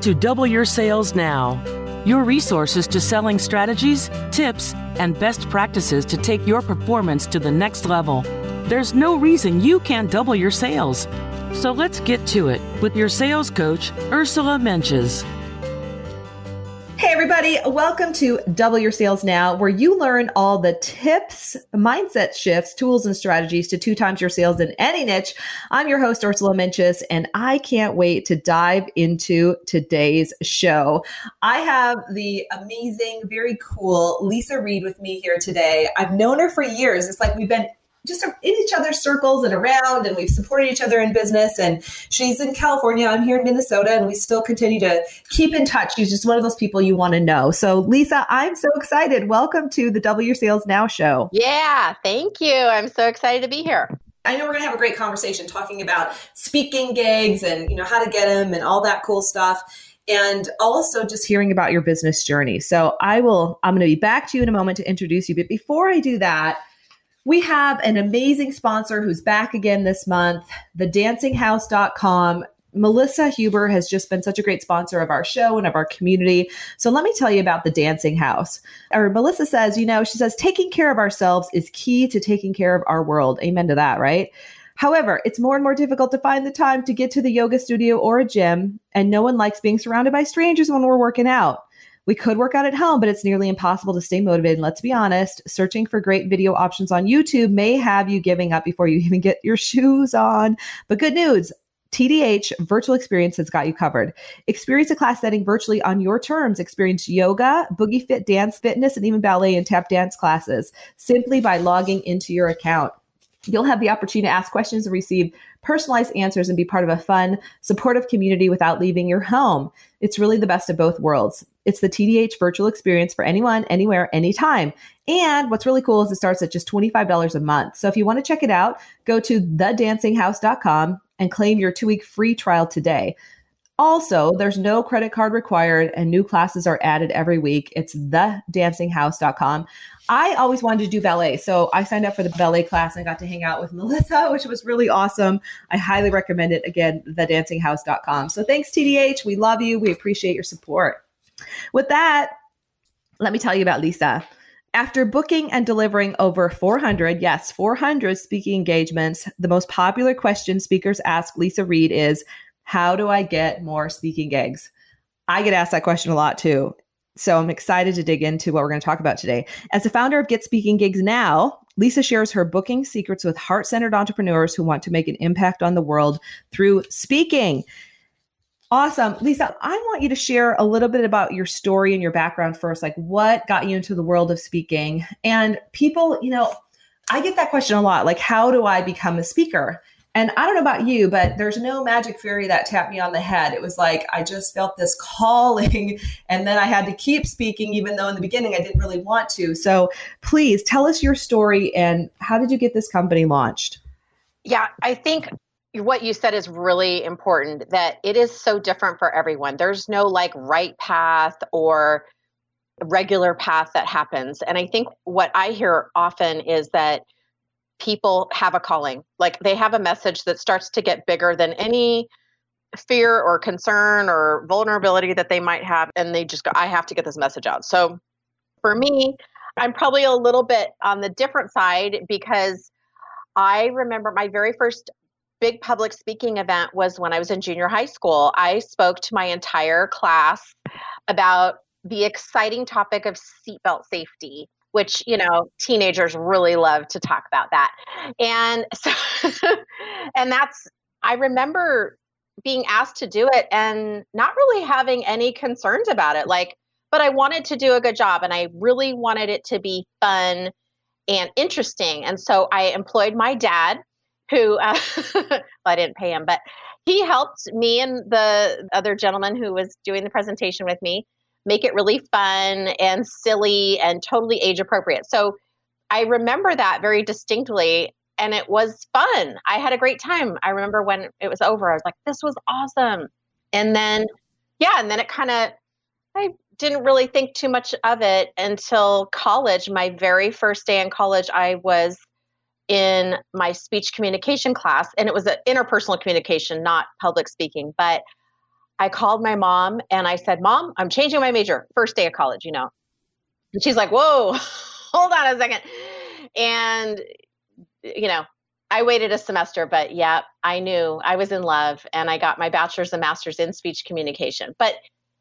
To Double Your Sales Now, your resources to selling strategies, tips, and best practices to take your performance to the next level. There's no reason you can't double your sales. So let's get to it with your sales coach, Ursula Mentjes. Everybody, welcome to Double Your Sales Now, where you learn all the tips, mindset shifts, tools, and strategies to two times your sales in any niche. I'm your host, Ursula Mentjes, and I can't wait to dive into today's show. I have the amazing, very cool Lisa Reed with me here today. I've known her for years. It's like we've been just in each other's circles and around, and we've supported each other in business. And she's in California, I'm here in Minnesota, and we still continue to keep in touch. She's just one of those people you want to know. So, Lisa, I'm so excited. Welcome to the Double Your Sales Now show. Yeah, thank you. I'm so excited to be here. I know we're going to have a great conversation talking about speaking gigs and you know how to get them and all that cool stuff and also just hearing about your business journey. So I will I'm going to be back to you in a moment to introduce you, but before I do that, we have an amazing sponsor who's back again this month, thedancinghouse.com. Melissa Huber has just been such a great sponsor of our show and of our community. So let me tell you about the Dancing House. Or Melissa says, you know, she says, taking care of ourselves is key to taking care of our world. Amen to that, right? However, it's more and more difficult to find the time to get to the yoga studio or a gym, and no one likes being surrounded by strangers when we're working out. We could work out at home, but it's nearly impossible to stay motivated. And let's be honest, searching for great video options on YouTube may have you giving up before you even get your shoes on. But good news. TDH Virtual Experience has got you covered. Experience a class setting virtually on your terms. Experience yoga, boogie fit dance, fitness, and even ballet and tap dance classes simply by logging into your account. You'll have the opportunity to ask questions and receive personalized answers and be part of a fun, supportive community without leaving your home. It's really the best of both worlds. It's the TDH virtual experience for anyone, anywhere, anytime. And what's really cool is it starts at just $25 a month. So if you want to check it out, go to thedancinghouse.com and claim your two week free trial today. Also, there's no credit card required and new classes are added every week. It's thedancinghouse.com. I always wanted to do ballet. So I signed up for the ballet class and got to hang out with Melissa, which was really awesome. I highly recommend it. Again, thedancinghouse.com. So thanks, TDH. We love you. We appreciate your support. With that, let me tell you about Lisa. After booking and delivering over 400, yes, 400 speaking engagements, the most popular question speakers ask Lisa Reed is, How do I get more speaking gigs? I get asked that question a lot too. So I'm excited to dig into what we're going to talk about today. As the founder of Get Speaking Gigs Now, Lisa shares her booking secrets with heart centered entrepreneurs who want to make an impact on the world through speaking. Awesome. Lisa, I want you to share a little bit about your story and your background first. Like, what got you into the world of speaking? And people, you know, I get that question a lot like, how do I become a speaker? And I don't know about you, but there's no magic fairy that tapped me on the head. It was like I just felt this calling, and then I had to keep speaking, even though in the beginning I didn't really want to. So please tell us your story and how did you get this company launched? Yeah, I think what you said is really important that it is so different for everyone. There's no like right path or regular path that happens. And I think what I hear often is that people have a calling, like they have a message that starts to get bigger than any fear or concern or vulnerability that they might have and they just go i have to get this message out so for me i'm probably a little bit on the different side because i remember my very first big public speaking event was when i was in junior high school. I spoke to my entire class about the exciting topic of seatbelt safety which you know teenagers really love to talk about that. And so and that's i remember being asked to do it and not really having any concerns about it like but i wanted to do a good job and i really wanted it to be fun and interesting. And so i employed my dad who uh, well, i didn't pay him but he helped me and the other gentleman who was doing the presentation with me make it really fun and silly and totally age appropriate. So I remember that very distinctly and it was fun. I had a great time. I remember when it was over, I was like, this was awesome. And then, yeah, and then it kind of, I didn't really think too much of it until college. My very first day in college, I was in my speech communication class, and it was an interpersonal communication, not public speaking. But I called my mom and I said, Mom, I'm changing my major, first day of college, you know. And she's like, Whoa, hold on a second. And, you know, I waited a semester, but yeah, I knew I was in love and I got my bachelor's and master's in speech communication. But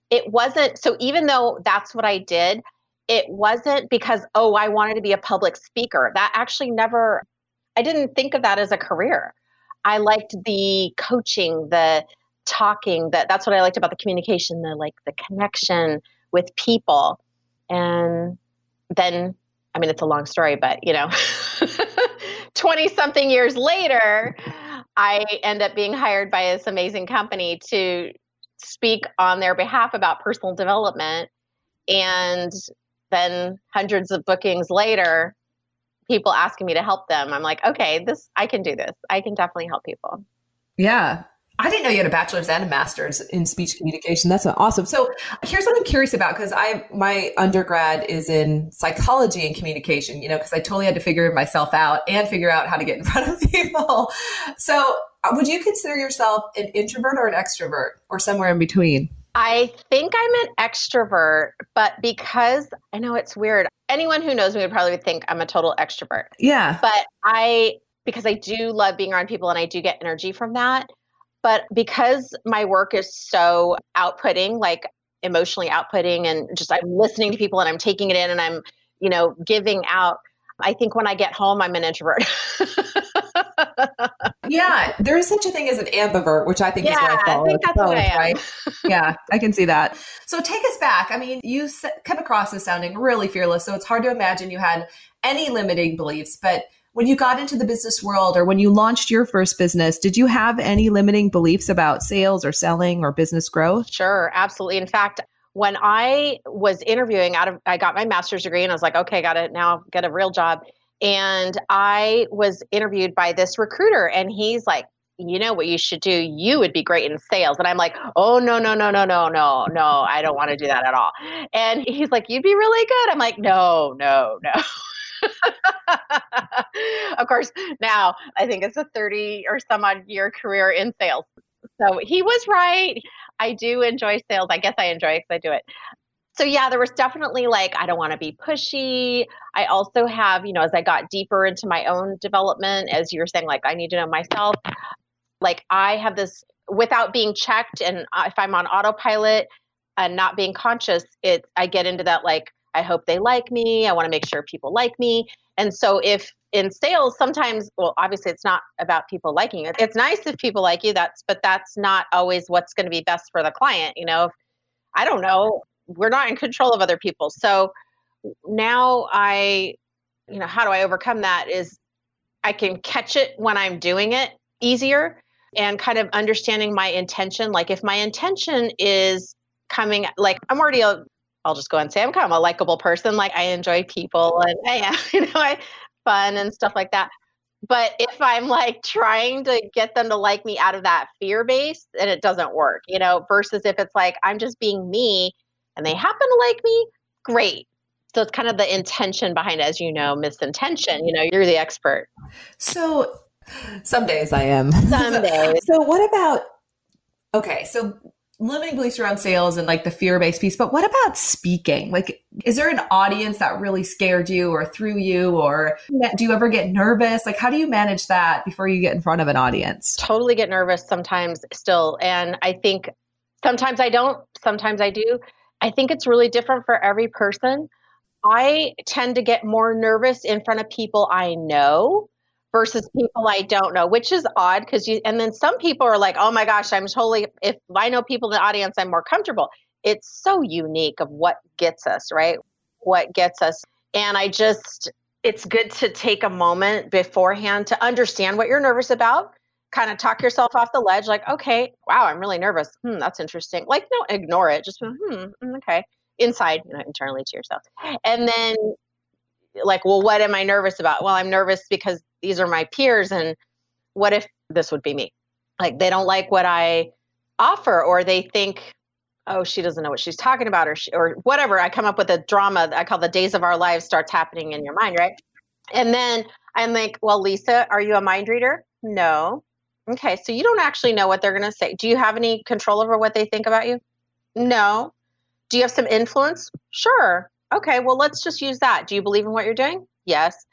it wasn't so, even though that's what I did, it wasn't because, oh, I wanted to be a public speaker. That actually never, I didn't think of that as a career. I liked the coaching, the talking that that's what i liked about the communication the like the connection with people and then i mean it's a long story but you know 20 something years later i end up being hired by this amazing company to speak on their behalf about personal development and then hundreds of bookings later people asking me to help them i'm like okay this i can do this i can definitely help people yeah I didn't know you had a bachelor's and a master's in speech communication. That's awesome. So here's what I'm curious about because I my undergrad is in psychology and communication. You know, because I totally had to figure myself out and figure out how to get in front of people. So uh, would you consider yourself an introvert or an extrovert or somewhere in between? I think I'm an extrovert, but because I know it's weird, anyone who knows me would probably think I'm a total extrovert. Yeah. But I, because I do love being around people and I do get energy from that, but because my work is so outputting, like emotionally outputting, and just I'm listening to people and I'm taking it in and I'm, you know, giving out. I think when I get home, I'm an introvert. yeah, there is such a thing as an ambivert, which I think yeah, is where I fall. I think that's both, what I am. right? yeah, I can see that. So take us back. I mean, you come across as sounding really fearless, so it's hard to imagine you had any limiting beliefs, but when you got into the business world or when you launched your first business, did you have any limiting beliefs about sales or selling or business growth? Sure, absolutely. In fact, when I was interviewing out of I got my master's degree and I was like, okay, got to now get a real job. And I was interviewed by this recruiter and he's like, you know what you should do? You would be great in sales. And I'm like, oh, no, no, no, no, no, no, no, I don't want to do that at all. And he's like, you'd be really good. I'm like, no, no, no. of course, now I think it's a 30 or some odd year career in sales. So he was right. I do enjoy sales. I guess I enjoy it because I do it. So yeah, there was definitely like I don't want to be pushy. I also have, you know, as I got deeper into my own development, as you were saying, like I need to know myself. Like I have this without being checked, and uh, if I'm on autopilot and not being conscious, it I get into that like I hope they like me. I want to make sure people like me. And so if in sales sometimes well obviously it's not about people liking it. It's nice if people like you that's but that's not always what's going to be best for the client, you know. I don't know. We're not in control of other people. So now I you know how do I overcome that is I can catch it when I'm doing it easier and kind of understanding my intention like if my intention is coming like I'm already a I'll just go and say I'm kind of a likable person. Like I enjoy people and yeah, you know, I fun and stuff like that. But if I'm like trying to get them to like me out of that fear base, then it doesn't work, you know, versus if it's like I'm just being me and they happen to like me, great. So it's kind of the intention behind it, as you know, misintention. You know, you're the expert. So some days I am. Some days. so what about Okay, so limiting beliefs around sales and like the fear based piece, but what about speaking? Like, is there an audience that really scared you or threw you, or do you ever get nervous? Like, how do you manage that before you get in front of an audience? Totally get nervous sometimes still. And I think sometimes I don't, sometimes I do. I think it's really different for every person. I tend to get more nervous in front of people I know versus people I don't know, which is odd because you, and then some people are like, oh my gosh, I'm totally, if I know people in the audience, I'm more comfortable. It's so unique of what gets us, right? What gets us. And I just, it's good to take a moment beforehand to understand what you're nervous about, kind of talk yourself off the ledge, like, okay, wow, I'm really nervous. Hmm, that's interesting. Like, no, ignore it. Just, hmm, mm, okay. Inside, you know, internally to yourself. And then like, well, what am I nervous about? Well, I'm nervous because these are my peers. And what if this would be me? Like, they don't like what I offer, or they think, oh, she doesn't know what she's talking about, or, she, or whatever. I come up with a drama I call the days of our lives starts happening in your mind, right? And then I'm like, well, Lisa, are you a mind reader? No. Okay, so you don't actually know what they're going to say. Do you have any control over what they think about you? No. Do you have some influence? Sure okay, well, let's just use that. Do you believe in what you're doing? Yes.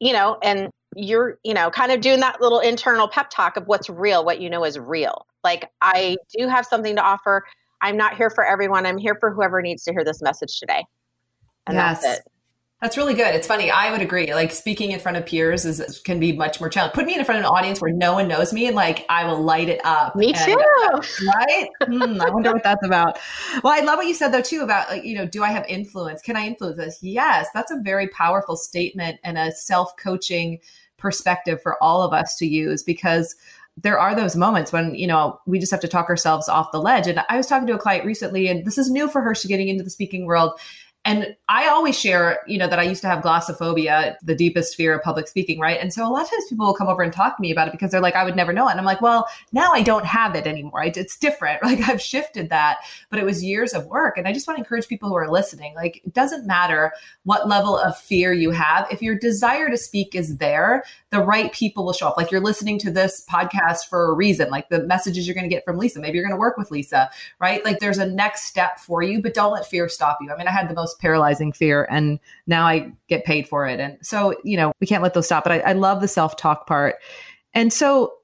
You know, and you're, you know, kind of doing that little internal pep talk of what's real, what you know is real. Like, I do have something to offer. I'm not here for everyone. I'm here for whoever needs to hear this message today. And yes. that's it. That's really good. It's funny. I would agree. Like speaking in front of peers is can be much more challenging. Put me in front of an audience where no one knows me, and like I will light it up. Me too. right? hmm, I wonder what that's about. Well, I love what you said though too about like you know, do I have influence? Can I influence this? Yes, that's a very powerful statement and a self coaching perspective for all of us to use because there are those moments when you know we just have to talk ourselves off the ledge and i was talking to a client recently and this is new for her she's getting into the speaking world and I always share, you know, that I used to have glossophobia, the deepest fear of public speaking, right? And so a lot of times people will come over and talk to me about it because they're like, I would never know it. And I'm like, well, now I don't have it anymore. It's different. Like I've shifted that, but it was years of work. And I just want to encourage people who are listening, like, it doesn't matter what level of fear you have. If your desire to speak is there, the right people will show up. Like you're listening to this podcast for a reason, like the messages you're going to get from Lisa. Maybe you're going to work with Lisa, right? Like there's a next step for you, but don't let fear stop you. I mean, I had the most paralyzing fear and now I get paid for it. And so, you know, we can't let those stop. But I, I love the self talk part. And so,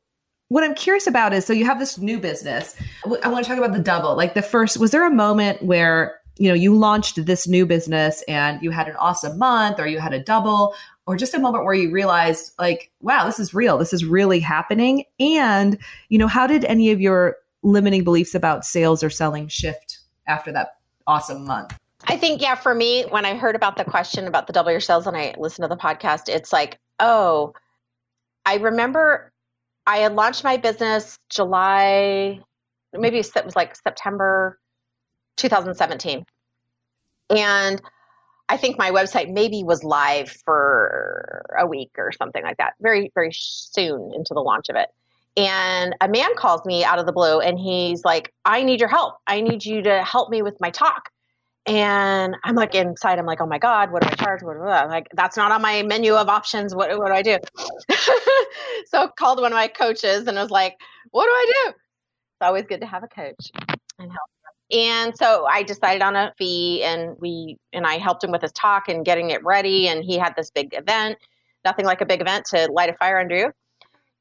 what I'm curious about is so you have this new business. I want to talk about the double. Like the first, was there a moment where you know you launched this new business and you had an awesome month or you had a double or just a moment where you realized like wow this is real. This is really happening. And you know how did any of your limiting beliefs about sales or selling shift after that awesome month? I think, yeah, for me, when I heard about the question about the double your sales and I listened to the podcast, it's like, oh, I remember I had launched my business July, maybe it was like September 2017. And I think my website maybe was live for a week or something like that, very, very soon into the launch of it. And a man calls me out of the blue and he's like, I need your help. I need you to help me with my talk. And I'm like inside, I'm like, oh my God, what do I charge? What do I, like, that's not on my menu of options. What, what do I do? so I called one of my coaches and I was like, what do I do? It's always good to have a coach and help. And so I decided on a fee and we, and I helped him with his talk and getting it ready. And he had this big event, nothing like a big event to light a fire under you.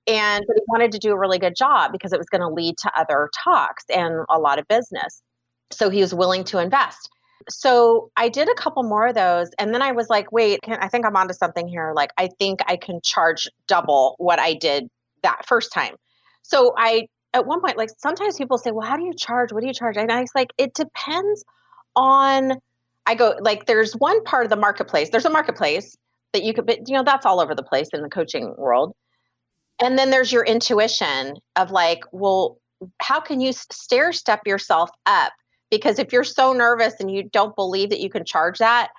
And but he wanted to do a really good job because it was going to lead to other talks and a lot of business. So he was willing to invest so I did a couple more of those. And then I was like, wait, can, I think I'm onto something here. Like, I think I can charge double what I did that first time. So I, at one point, like sometimes people say, well, how do you charge? What do you charge? And I was like, it depends on, I go, like, there's one part of the marketplace. There's a marketplace that you could, but you know, that's all over the place in the coaching world. And then there's your intuition of like, well, how can you stair step yourself up because if you're so nervous and you don't believe that you can charge that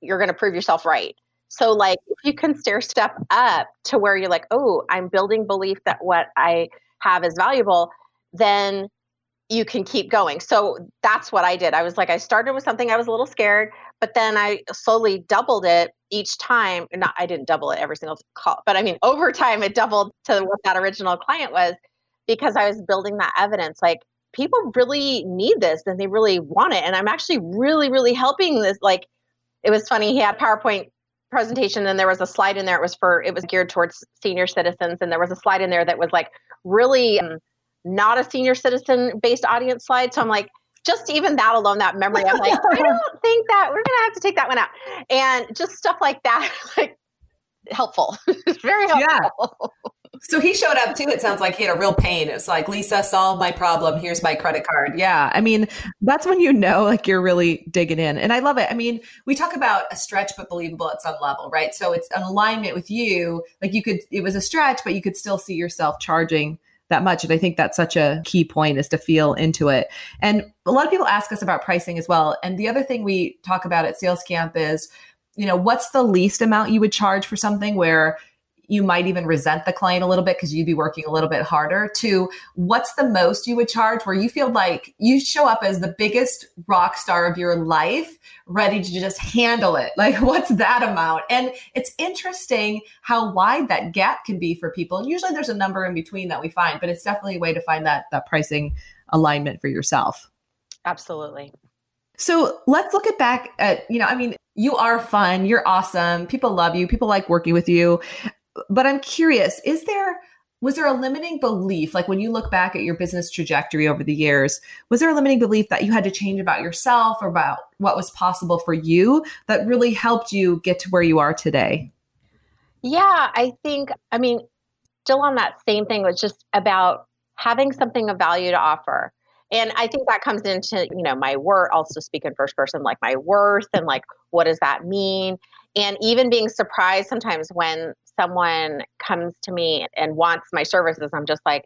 you're going to prove yourself right so like if you can stair step up to where you're like oh i'm building belief that what i have is valuable then you can keep going so that's what i did i was like i started with something i was a little scared but then i slowly doubled it each time not i didn't double it every single call but i mean over time it doubled to what that original client was because i was building that evidence like people really need this and they really want it. And I'm actually really, really helping this. Like, it was funny. He had PowerPoint presentation and there was a slide in there. It was for, it was geared towards senior citizens. And there was a slide in there that was like really um, not a senior citizen based audience slide. So I'm like, just even that alone, that memory, I'm like, I don't think that we're gonna have to take that one out. And just stuff like that, like helpful. very helpful. Yeah. So he showed up too. It sounds like he had a real pain. It's like, Lisa, solve my problem. Here's my credit card. Yeah. I mean, that's when you know like you're really digging in. And I love it. I mean, we talk about a stretch but believable at some level, right? So it's an alignment with you. Like you could, it was a stretch, but you could still see yourself charging that much. And I think that's such a key point is to feel into it. And a lot of people ask us about pricing as well. And the other thing we talk about at Sales Camp is, you know, what's the least amount you would charge for something where you might even resent the client a little bit because you'd be working a little bit harder to what's the most you would charge where you feel like you show up as the biggest rock star of your life ready to just handle it? Like what's that amount? And it's interesting how wide that gap can be for people. And usually there's a number in between that we find but it's definitely a way to find that that pricing alignment for yourself. Absolutely. So let's look at back at you know i mean you are fun you're awesome people love you people like working with you but I'm curious, is there was there a limiting belief like when you look back at your business trajectory over the years was there a limiting belief that you had to change about yourself or about what was possible for you that really helped you get to where you are today? Yeah i think i mean still on that same thing was just about having something of value to offer. And i think that comes into you know my worth also speak in first person like my worth and like what does that mean? And even being surprised sometimes when someone comes to me and wants my services, I'm just like,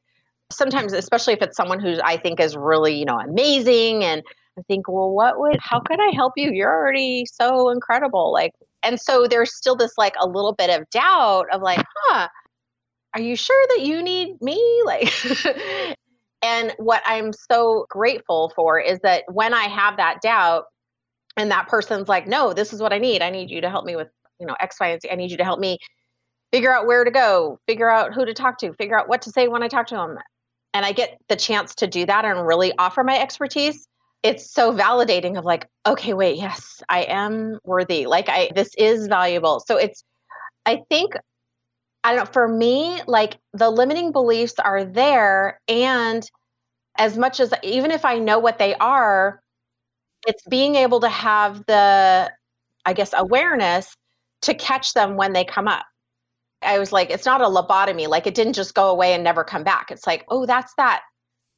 sometimes, especially if it's someone who I think is really, you know, amazing. And I think, well, what would, how could I help you? You're already so incredible. Like, and so there's still this like a little bit of doubt of like, huh, are you sure that you need me? Like, and what I'm so grateful for is that when I have that doubt, and that person's like, no, this is what I need. I need you to help me with, you know, X, Y, and Z. I need you to help me figure out where to go, figure out who to talk to, figure out what to say when I talk to them. And I get the chance to do that and really offer my expertise. It's so validating of like, okay, wait, yes, I am worthy. Like I this is valuable. So it's I think I don't know, for me, like the limiting beliefs are there and as much as even if I know what they are, it's being able to have the I guess awareness to catch them when they come up I was like, it's not a lobotomy. Like it didn't just go away and never come back. It's like, oh, that's that,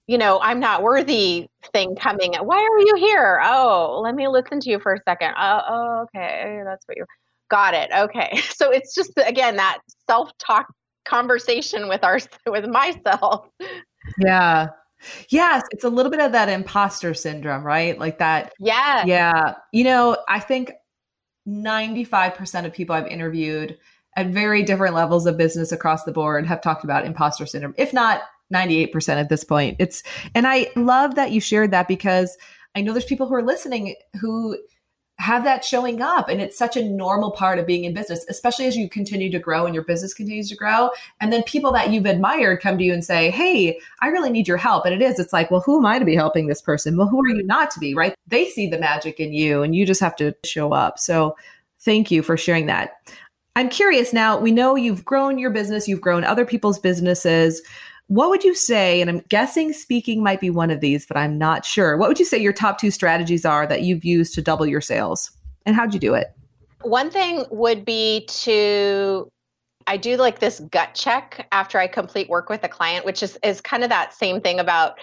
you know, I'm not worthy thing coming. Why are you here? Oh, let me listen to you for a second. Oh, oh okay. That's what you got it. Okay. So it's just again that self-talk conversation with our with myself. Yeah. Yes, it's a little bit of that imposter syndrome, right? Like that. Yeah. Yeah. You know, I think 95% of people I've interviewed at very different levels of business across the board have talked about imposter syndrome, if not 98% at this point. It's and I love that you shared that because I know there's people who are listening who have that showing up and it's such a normal part of being in business especially as you continue to grow and your business continues to grow. And then people that you've admired come to you and say hey i really need your help. And it is it's like well who am i to be helping this person? Well who are you not to be? Right? They see the magic in you and you just have to show up. So thank you for sharing that I'm curious now, we know you've grown your business, you've grown other people's businesses. What would you say, and I'm guessing speaking might be one of these, but I'm not sure. What would you say your top two strategies are that you've used to double your sales? And how'd you do it? One thing would be to I do like this gut check after I complete work with a client, which is is kind of that same thing about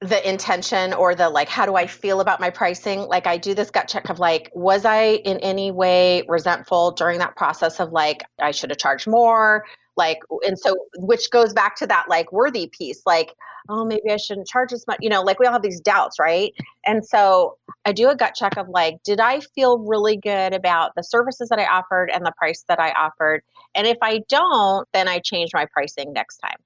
the intention or the like how do i feel about my pricing? Like i do this gut check of like was i in any way resentful during that process of like i should have charged more? Like and so which goes back to that like worthy piece like oh maybe i shouldn't charge as much you know like we all have these doubts right? And so i do a gut check of like did i feel really good about the services that i offered and the price that i offered? And if i don't then i change my pricing next time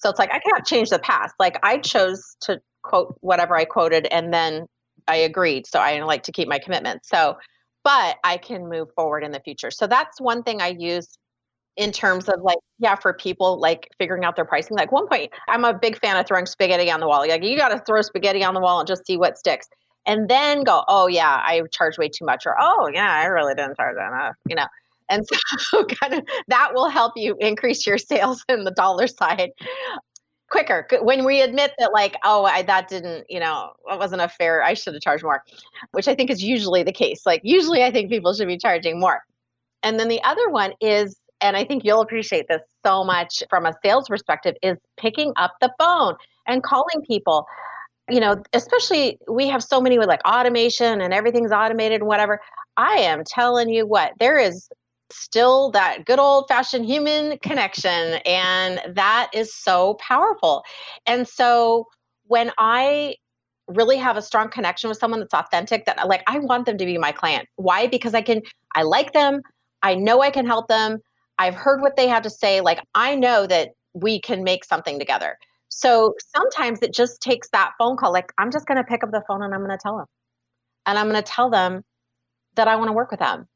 so it's like I can't change the past. Like I chose to quote whatever I quoted and then I agreed. So I like to keep my commitment. So but I can move forward in the future. So that's one thing I use in terms of like yeah for people like figuring out their pricing like one point i'm a big fan of throwing spaghetti on the wall like you got to throw spaghetti on the wall and just see what sticks and then go oh yeah i charge way too much or oh yeah i really didn't charge enough you know and so kind of that will help you increase your sales in the dollar side quicker. When we admit that like oh I, that didn't you know wasn't a fair i should have charged more which i think is usually the case. Like usually i think people should be charging more. And then the other one is and i think you'll appreciate this so much from a sales perspective is picking up the phone and calling people. You know especially we have so many with like automation and everything's automated and whatever. I am telling you what there is still that good old fashioned human connection. And that is so powerful. And so when I really have a strong connection with someone that's authentic, that like I want them to be my client. Why? Because I can, I like them. I know I can help them. I've heard what they have to say. Like I know that we can make something together. So sometimes it just takes that phone call. Like I'm just going to pick up the phone and I'm going to tell them. And I'm going to tell them that I want to work with them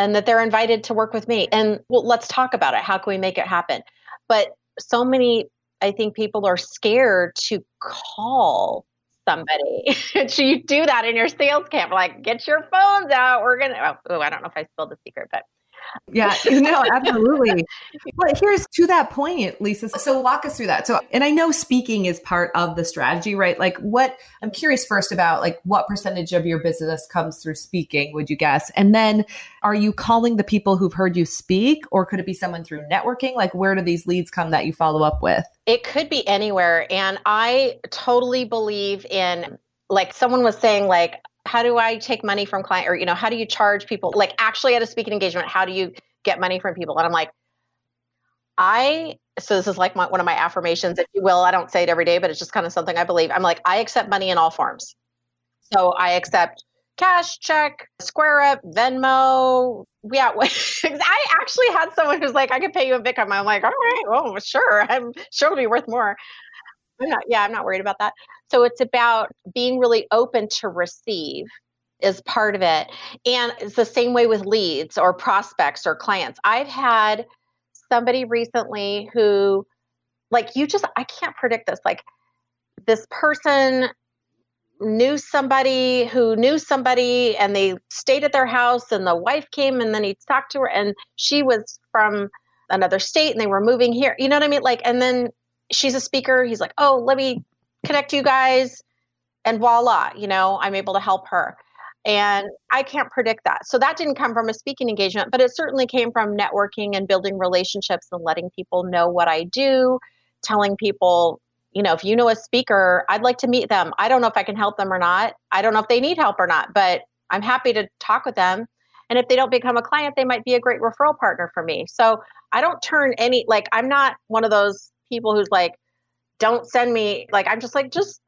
and that they're invited to work with me. And well, let's talk about it. How can we make it happen? But so many, I think people are scared to call somebody. so you do that in your sales camp, like get your phones out. We're gonna. Oh, I don't know if I spilled the secret, but yeah, no, absolutely. but here's to that point, Lisa. So walk us through that. So, and I know speaking is part of the strategy, right? Like, what I'm curious first about, like, what percentage of your business comes through speaking, would you guess? And then are you calling the people who've heard you speak, or could it be someone through networking? Like, where do these leads come that you follow up with? It could be anywhere. And I totally believe in, like, someone was saying, like, how do I take money from client or you know how do you charge people? Like actually at a speaking engagement how do you get money from people? And I'm like I so this is like my, one of my affirmations if you will. I don't say it every day but it's just kind of something I believe. I'm like I accept money in all forms. So I accept cash check square up venmo yeah i actually had someone who's like i could pay you in bitcoin. I'm like all right well sure. I'm sure it'll be worth more. I'm not, yeah, I'm not worried about that. So it's about being really open to receive is part of it. And it's the same way with leads or prospects or clients. I've had somebody recently who, like, you just, I can't predict this. Like, this person knew somebody who knew somebody and they stayed at their house and the wife came and then he talked to her and she was from another state and they were moving here. You know what I mean? Like, and then she's a speaker. He's like, oh, let me connect you guys. And voila, you know, I'm able to help her. And I can't predict that. So that didn't come from a speaking engagement, but it certainly came from networking and building relationships and letting people know what I do, telling people, you know, if you know a speaker, I'd like to meet them. I don't know if I can help them or not. I don't know if they need help or not, but I'm happy to talk with them. And if they don't become a client, they might be a great referral partner for me. So I don't turn any, like, I'm not one of those people who's like, don't send me, like, I'm just like, just,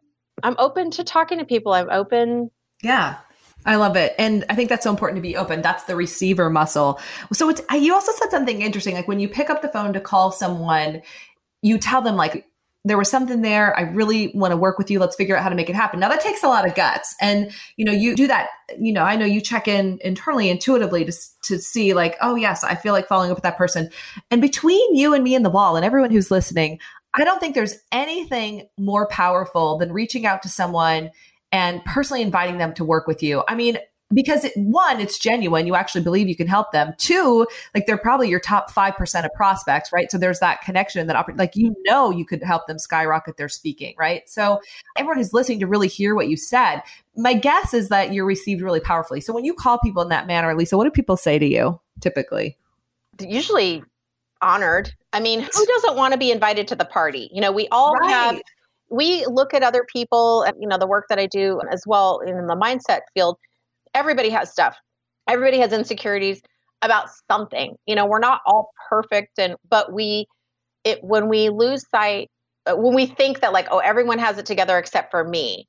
I'm open to talking to people. I'm open. Yeah. I love it. And I think that's so important to be open. That's the receiver muscle. So it's, you also said something interesting. Like when you pick up the phone to call someone, you tell them like, there was something there. I really want to work with you. Let's figure out how to make it happen. Now that takes a lot of guts. And, you know, you do that, you know, I know you check in internally, intuitively to, to see like, oh yes, I feel like following up with that person. And between you and me and the wall and everyone who's listening, I don't think there's anything more powerful than reaching out to someone and personally inviting them to work with you. I mean, because it, one, it's genuine. You actually believe you can help them. Two, like they're probably your top 5% of prospects, right? So there's that connection that, like, you know, you could help them skyrocket their speaking, right? So everyone who's listening to really hear what you said, my guess is that you're received really powerfully. So when you call people in that manner, Lisa, what do people say to you typically? Usually honored. I mean, who doesn't want to be invited to the party? You know, we all right. have we look at other people and, you know the work that i do as well in the mindset field everybody has stuff. Everybody has insecurities about something. You know, we're not all perfect and but we it when we lose sight uh, when we think that like oh everyone has it together except for me.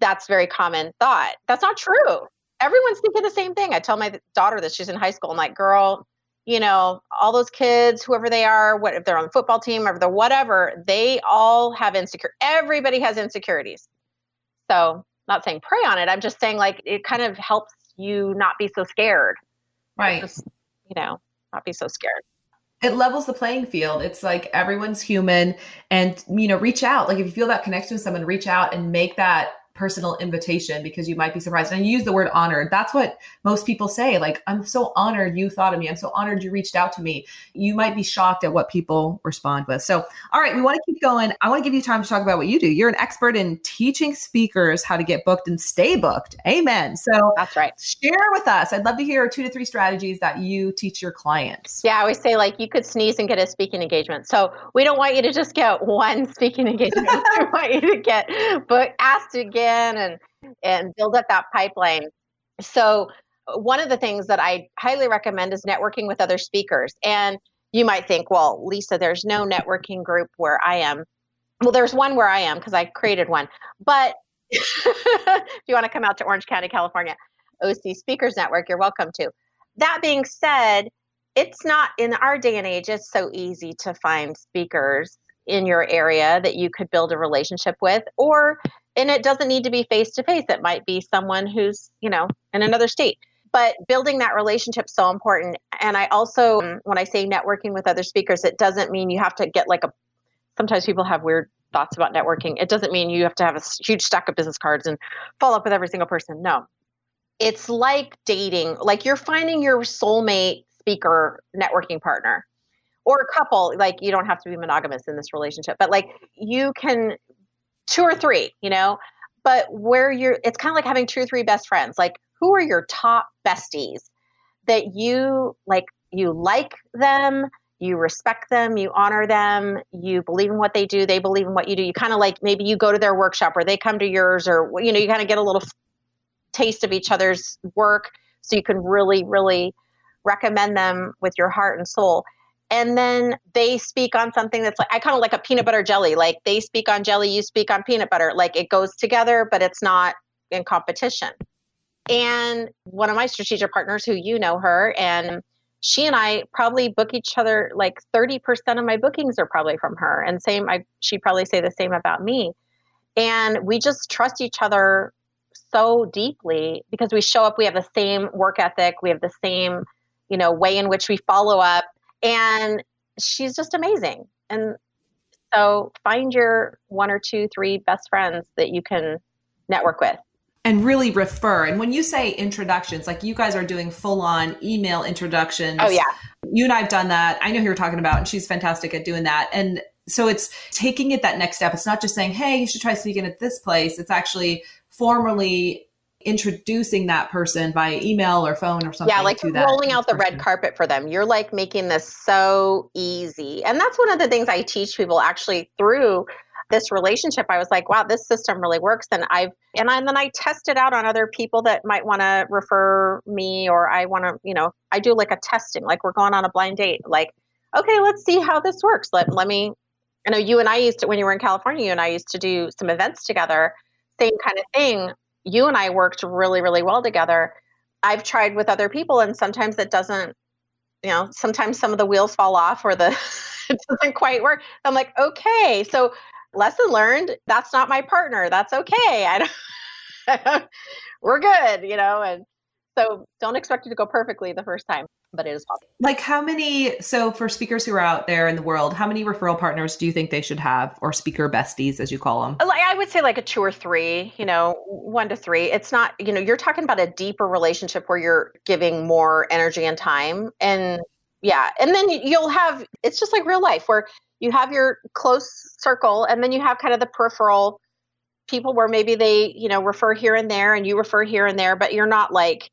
That's very common thought. That's not true. Everyone's thinking the same thing. I tell my daughter that she's in high school. I'm like, girl, you know, all those kids, whoever they are, what if they're on the football team or the whatever, they all have insecure. Everybody has insecurities. So not saying prey on it. I'm just saying like it kind of helps you not be so scared. Right. Just, you know, not be so scared. it levels the playing field. It's like everyone's human and you know, reach out. Like if you feel that connection with someone, reach out and make that personal invitation because you might be surprised. And you use the word honored. That's what most people say. Like, I'm so honored you thought of me. I'm so honored you reached out to me. You might be shocked at what people respond with. So, all right, we want to keep going. I want to give you time to talk about what you do. You're an expert in teaching speakers how to get booked and stay booked. Amen. So, that's right. Share with us. I'd love to hear two to three strategies that you teach your clients. Yeah, I always say, like, you could sneeze and get a speaking engagement. So, we don't want you to just get one speaking engagement. we want you to get but asked again and and build up that pipeline. So one of the things that I highly recommend is networking with other speakers. And you might think, well, Lisa, there's no networking group where I am. Well, there's one where I am because I created one. But if you want to come out to Orange County, California, OC Speakers Network, you're welcome to. That being said, it's not in our day and age, it's so easy to find speakers in your area that you could build a relationship with or and it doesn't need to be face to face it might be someone who's you know in another state. But building that relationship so important. And i also um, when i say networking with other speakers it doesn't mean you have to get like a sometimes people have weird thoughts about networking. It doesn't mean you have to have a huge stack of business cards and follow up with every single person. No. It's like dating. Like you're finding your soulmate speaker networking partner or a couple. Like you don't have to be monogamous in this relationship. But like you can two or three, you know, but where you're, it's kind of like having two or three best friends. Like, who are your top besties that you like? You like them, you respect them, you honor them, you believe in what they do, they believe in what you do. You kind of like maybe you go to their workshop or they come to yours, or you know, you kind of get a little taste of each other's work so you can really, really recommend them with your heart and soul and then they speak on something that's like I kind of like a peanut butter jelly. Like they speak on jelly, you speak on peanut butter. Like it goes together, but it's not in competition. And one of my strategic partners, who you know her, and she and I probably book each other like 30% of my bookings are probably from her. And same, I she probably say the same about me. And we just trust each other so deeply because we show up, we have the same work ethic, we have the same, you know, way in which we follow up and she's just amazing. And so find your one or two, three best friends that you can network with. And really refer. And when you say introductions, like you guys are doing full on email introductions. Oh, yeah. You and I have done that. I know who you're talking about, and she's fantastic at doing that. And so it's taking it that next step. It's not just saying, hey, you should try speaking at this place. It's actually formally introducing that person via email or phone or something. Yeah, like rolling out the red carpet for them. You're like making this so easy. And that's one of the things I teach people actually through this relationship. I was like, wow, this system really works. And I've and, I, and then I test it out on other people that might want to refer me or I want to, you know, I do like a testing, like we're going on a blind date. Like, okay, let's see how this works. Let let me I know you and I used to when you were in California, you and I used to do some events together. Same kind of thing you and I worked really, really well together. I've tried with other people, and sometimes it doesn't, you know, sometimes some of the wheels fall off or the it doesn't quite work. I'm like, okay, so lesson learned. That's not my partner. That's okay. I don't, we're good, you know, and so don't expect it to go perfectly the first time but it is possible. Like how many so for speakers who are out there in the world, how many referral partners do you think they should have or speaker besties as you call them? Like I would say like a two or three, you know, one to three. It's not, you know, you're talking about a deeper relationship where you're giving more energy and time and yeah, and then you'll have it's just like real life where you have your close circle and then you have kind of the peripheral people where maybe they, you know, refer here and there and you refer here and there, but you're not like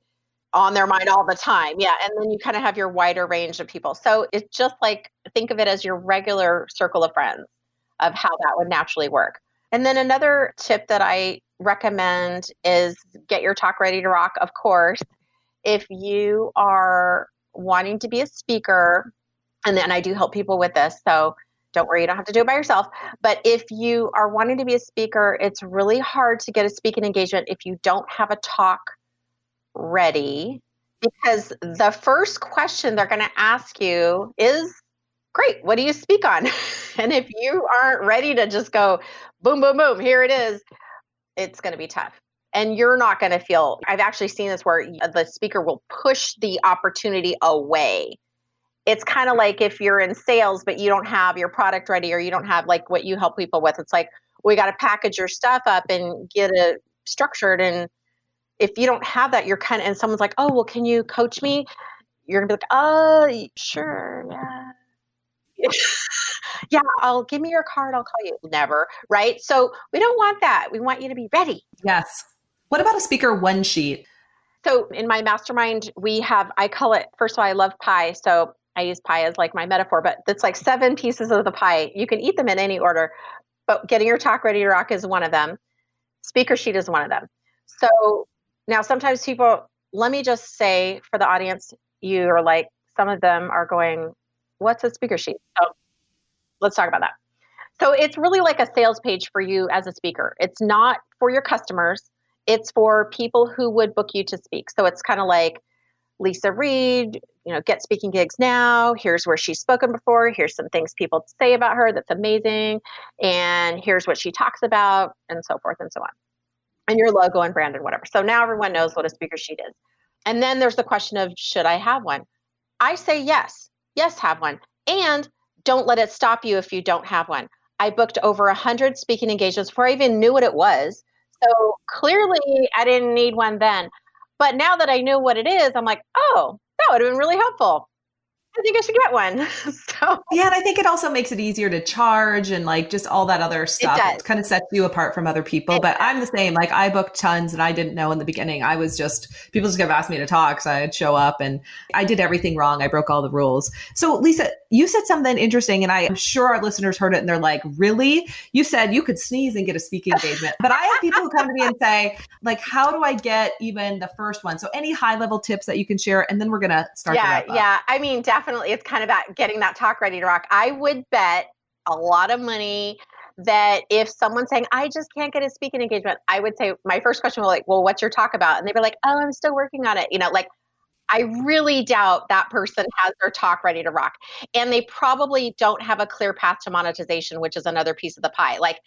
on their mind all the time. Yeah. And then you kind of have your wider range of people. So it's just like think of it as your regular circle of friends of how that would naturally work. And then another tip that I recommend is get your talk ready to rock, of course. If you are wanting to be a speaker, and then I do help people with this. So don't worry, you don't have to do it by yourself. But if you are wanting to be a speaker, it's really hard to get a speaking engagement if you don't have a talk ready because the first question they're going to ask you is great what do you speak on? And if you aren't ready to just go boom boom boom here it is it's going to be tough. And you're not going to feel i've actually seen this where the speaker will push the opportunity away. It's kind of like if you're in sales but you don't have your product ready or you don't have like what you help people with it's like we got to package your stuff up and get it structured and if you don't have that you're kind of and someone's like oh well can you coach me? You're gonna be like oh sure yeah. Yeah i'll give me your card i'll call you. Never right? So we don't want that. We want you to be ready. Yes. What about a speaker one sheet? So in my mastermind we have i call it first of all i love pie so I use pie as like my metaphor, but it's like seven pieces of the pie. You can eat them in any order, but getting your talk ready to rock is one of them. Speaker sheet is one of them. So now sometimes people, let me just say for the audience, you are like, some of them are going, what's a speaker sheet? So let's talk about that. So it's really like a sales page for you as a speaker. It's not for your customers. It's for people who would book you to speak. So it's kind of like Leisa Reid, you know, get speaking gigs now. Here's where she's spoken before. Here's some things people say about her that's amazing. And here's what she talks about, and so forth and so on. And your logo and brand and whatever. So now everyone knows what a speaker sheet is. And then there's the question of should I have one? I say yes. Yes, have one. And don't let it stop you if you don't have one. I booked over 100 speaking engagements before I even knew what it was. So clearly, I didn't need one then. But now that I know what it is, I'm like, oh, that would have been really helpful. I think I should get one. so yeah, and I think it also makes it easier to charge and like just all that other stuff. It, it kind of sets you apart from other people. It but does. I'm the same. Like I booked tons, and I didn't know in the beginning. I was just people just kept asking me to talk, so I'd show up, and I did everything wrong. I broke all the rules. So Leisa, you said something interesting, and I'm sure our listeners heard it, and they're like, "Really?" You said you could sneeze and get a speaking engagement, but I have people who come to me and say, "Like, how do I get even the first one?" So any high level tips that you can share, and then we're gonna start. Yeah, yeah. I mean, definitely, it's kind of about getting that talk ready to rock. I would bet a lot of money that if someone's saying, I just can't get a speaking engagement, I would say, my first question was like, well, what's your talk about? And they'd be like, oh, I'm still working on it. You know, like, I really doubt that person has their talk ready to rock. And they probably don't have a clear path to monetization, which is another piece of the pie. Like,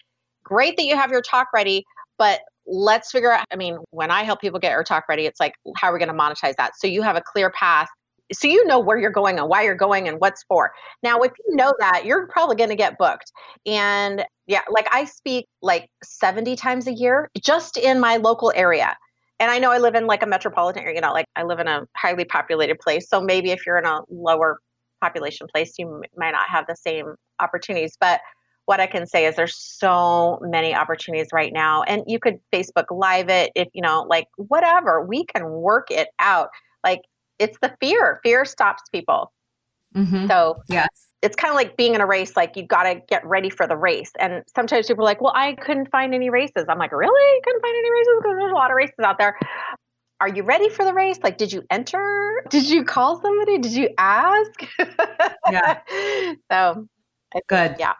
great that you have your talk ready, but let's figure out. I mean, when I help people get their talk ready, it's like, how are we going to monetize that? So you have a clear path so you know where you're going and why you're going and what's for. Now, if you know that, you're probably going to get booked. And yeah, like I speak like 70 times a year just in my local area. And I know I live in like a metropolitan area, you know, like I live in a highly populated place. So maybe if you're in a lower population place, you might not have the same opportunities. But what I can say is there's so many opportunities right now. And you could Facebook Live it if, you know, like whatever, we can work it out. Like it's the fear. Fear stops people. Mm-hmm. So yes. It's kind of like being in a race, like you've got to get ready for the race. And sometimes people are like, well, I couldn't find any races. I'm like, really? You Couldn't find any races? Because there's a lot of races out there. Are you ready for the race? Like, did you enter? Did you call somebody? Did you ask? Yeah. so good. Yeah.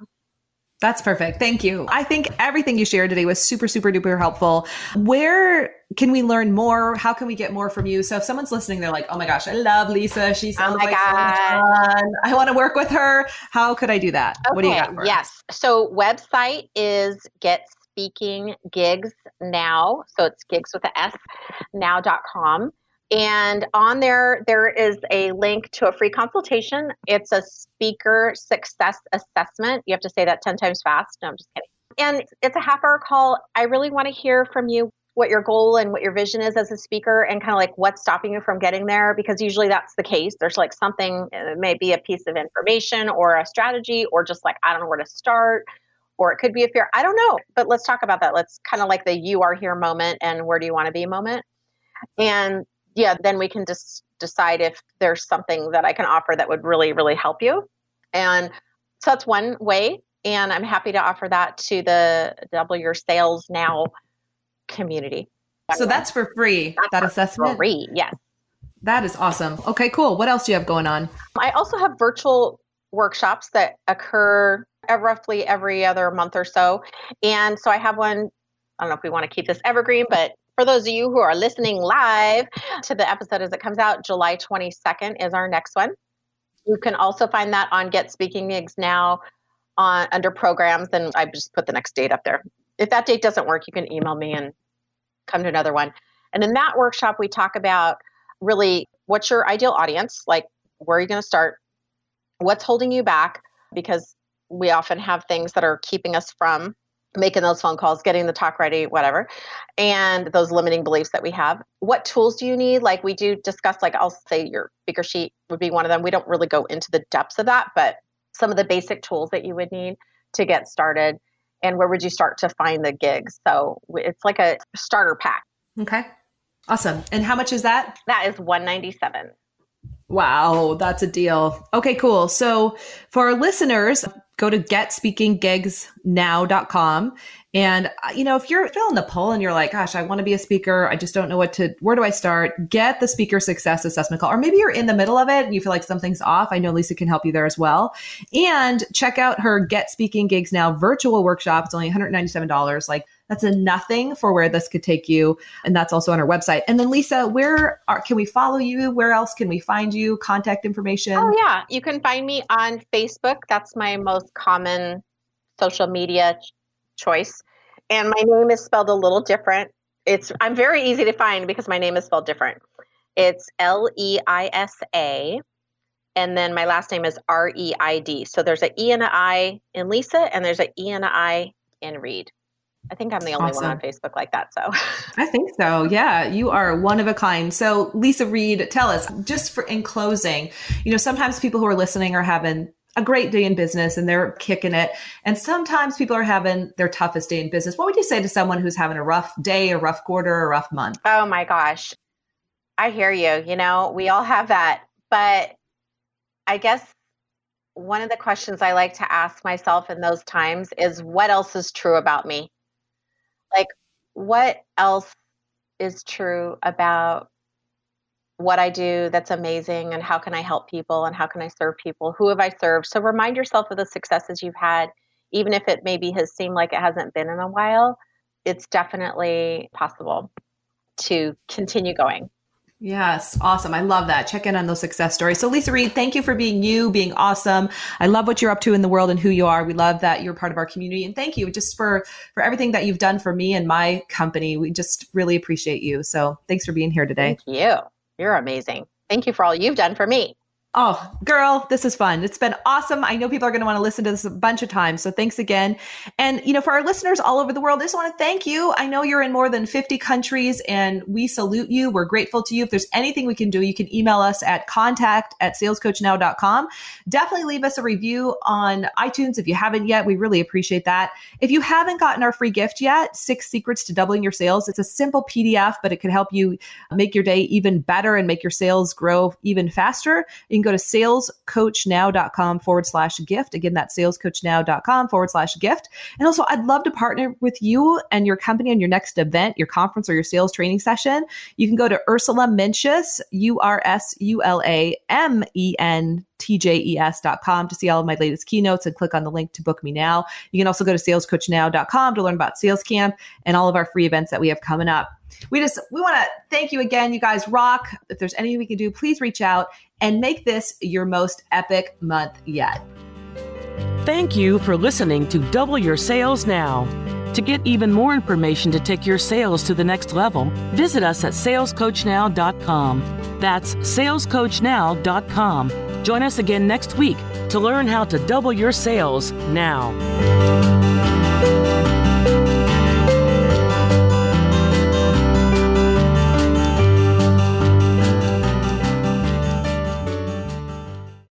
That's perfect. Thank you. I think everything you shared today was super, super duper helpful. Where can we learn more? How can we get more from you? So if someone's listening, they're like, oh my gosh, I love Leisa. She sounds oh like God. so fun. I want to work with her. How could I do that? Okay. What do you got? yes. So website is Get Speaking Gigs Now. So it's gigs with a S now.com. And on there, there is a link to a free consultation. It's a speaker success assessment. You have to say that 10 times fast. No, I'm just kidding. And it's a half hour call. I really want to hear from you what your goal and what your vision is as a speaker and kind of like what's stopping you from getting there because usually that's the case there's like something it uh, may be a piece of information or a strategy or just like i don't know where to start or it could be a fear i don't know but let's talk about that let's kind of like the you are here moment and where do you want to be moment and yeah, then we can just decide if there's something that I can offer that would really, really help you. And so that's one way. And I'm happy to offer that to the Double Your Sales Now community. So that's for free, that's that assessment? Free, yes. That is awesome. Okay, cool. What else do you have going on? I also have virtual workshops that occur roughly every other month or so. And so I have one, I don't know if we want to keep this evergreen, but for those of you who are listening live to the episode as it comes out, July 22nd is our next one. You can also find that on Get Speaking Gigs now on under programs, and I just put the next date up there. If that date doesn't work, you can email me and come to another one. And in that workshop, we talk about really what's your ideal audience, like where are you going to start, what's holding you back because we often have things that are keeping us from making those phone calls, getting the talk ready, whatever, and those limiting beliefs that we have. What tools do you need? Like we do discuss, like I'll say your speaker sheet would be one of them. We don't really go into the depths of that, but some of the basic tools that you would need to get started and where would you start to find the gigs. So it's like a starter pack. Okay. Awesome. And how much is that? That is 197. Wow, that's a deal. Okay, cool. So for our listeners, go to getspeakinggigsnow.com and uh, you know if you're filling the poll and you're like gosh i want to be a speaker i just don't know what to where do i start? Get the speaker success assessment call. Or maybe you're in the middle of it and you feel like something's off. I know Leisa can help you there as well. And check out her get speaking gigs now virtual workshop. It's only $197 like that's a nothing for where this could take you. And that's also on our website. And then, Leisa, where are, can we follow you? Where else can we find you? Contact information? Oh, yeah. You can find me on Facebook. That's my most common social media ch- choice. And my name is spelled a little different. It's I'm very easy to find because my name is spelled different. It's L E I S A and then my last name is R E I D. So there's an E and an I in Leisa, and there's an E and an I in Reid. I think I'm the only awesome. one on Facebook like that. So I think so. Yeah, you are one of a kind. So Leisa Reid, tell us just for in closing, you know, sometimes people who are listening are having a great day in business and they're kicking it. And sometimes people are having their toughest day in business. What would you say to someone who's having a rough day, a rough quarter, a rough month? Oh my gosh. I hear you. You know, we all have that. But I guess one of the questions I like to ask myself in those times is what else is true about me? Like what else is true about what I do that's amazing and how can I help people and how can I serve people? Who have I served? So remind yourself of the successes you've had, even if it maybe has seemed like it hasn't been in a while. It's definitely possible to continue going. Yes, awesome. I love that. Check in on those success stories. So, Leisa Reid, thank you for being you, being awesome. I love what you're up to in the world and who you are. We love that you're part of our community, and thank you just for for everything that you've done for me and my company. We just really appreciate you. So, thanks for being here today. Thank you. You're amazing. Thank you for all you've done for me. Oh, girl, this is fun. It's been awesome. I know people are going to want to listen to this a bunch of times. So thanks again. And, you know, for our listeners all over the world, I just want to thank you. I know you're in more than 50 countries and we salute you. We're grateful to you. If there's anything we can do, you can email us at contact at salescoachnow.com. Definitely leave us a review on iTunes if you haven't yet. We really appreciate that. If you haven't gotten our free gift yet, Six Secrets to Doubling Your Sales, it's a simple PDF, but it could help you make your day even better and make your sales grow even faster. You go to salescoachnow.com forward slash gift. Again, that's salescoachnow.com forward slash gift. And also, I'd love to partner with you and your company on your next event, your conference, or your sales training session. You can go to Ursula Mentjes, U R S U L A M E N tjes.com to see all of my latest keynotes and click on the link to book me now. You can also go to salescoachnow.com to learn about sales camp and all of our free events that we have coming up. We just we want to thank you again. You guys rock. If there's anything we can do, please reach out and make this your most epic month yet. Thank you for listening to Double Your Sales Now. To get even more information to take your sales to the next level, visit us at salescoachnow.com. That's salescoachnow.com. Join us again next week to learn how to double your sales now.